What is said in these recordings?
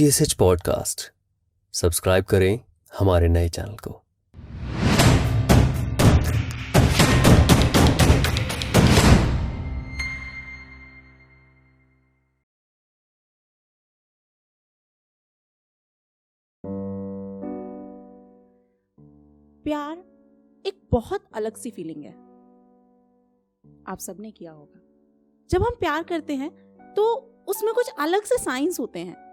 T S H podcast subscribe करें हमारे नए चैनल को। प्यार एक बहुत अलग सी फीलिंग है। आप सबने किया होगा। जब हम प्यार करते हैं तो उसमें कुछ अलग से साइंस होते हैं।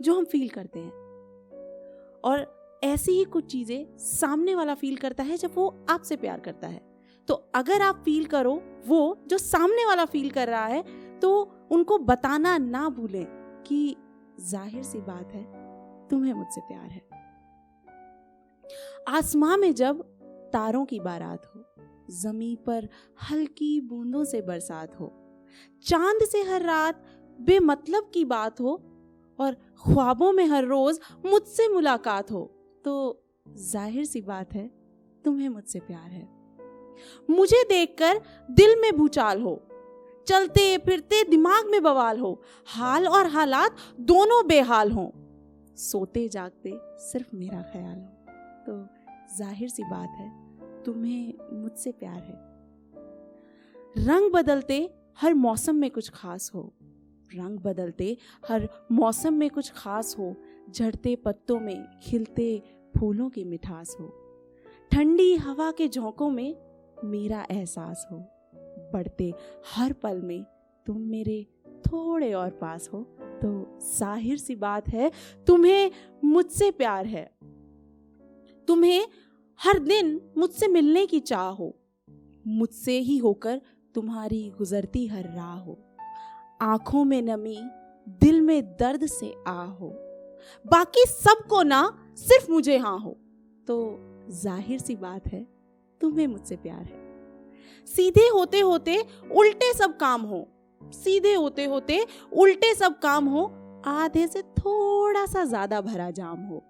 जो हम फील करते हैं। और ऐसी ही कुछ चीज़ें सामने वाला फील करता है जब वो आपसे प्यार करता है। तो अगर आप फील करो वो जो सामने वाला फील कर रहा है तो उनको बताना ना भूलें कि ज़ाहिर सी बात है, तुम्हें मुझसे प्यार है। आसमां में जब तारों की बारात हो जमी पर हल्की बूंदों से बरसात हो, चाँद से हर रात बेमतलब की बात हो और ख्वाबों में हर रोज मुझसे मुलाकात हो। तो ज़ाहिर सी बात है, तुम्हें मुझसे प्यार है। मुझे देखकर दिल में भूचाल हो, चलते फिरते दिमाग में बवाल हो, हाल और हालात दोनों बेहाल हो। सोते जागते सिर्फ़ मेरा ख्याल हो। तो ज़ाहिर सी बात है, तुम्हें मुझसे प्यार है। रंग बदलते हर मौसम में कुछ खास हो। रंग बदलते, हर मौसम में कुछ खास हो, झड़ते पत्तों में, खिलते फूलों की मिठास हो। ठंडी हवा के झोंकों में मेरा एहसास हो। बढ़ते हर पल में तुम मेरे थोड़े और पास हो। तो ज़ाहिर सी बात है, तुम्हें मुझसे प्यार है। तुम्हें हर दिन मुझसे मिलने की चाह हो। मुझसे ही होकर तुम्हारी गुजरती हर राह हो। आँखों में नमी, दिल में दर्द से आ हो। बाकी सबको ना सिर्फ़ मुझे हाँ हो। तो ज़ाहिर सी बात है, तुम्हें मुझसे प्यार है। सीधे होते होते उल्टे सब काम हो। सीधे होते होते उल्टे सब काम हो, आधे से थोड़ा सा ज़्यादा भरा जाम हो।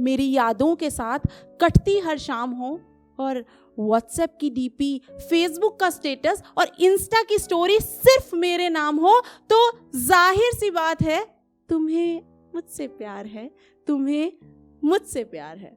मेरी यादों के साथ कटती हर शाम हो और व्हाट्सएप की डीपी फेसबुक का स्टेटस और इंस्टा की स्टोरी सिर्फ़ मेरे नाम हो तो ज़ाहिर सी बात है, तुम्हें मुझसे प्यार है, तुम्हें मुझसे प्यार है।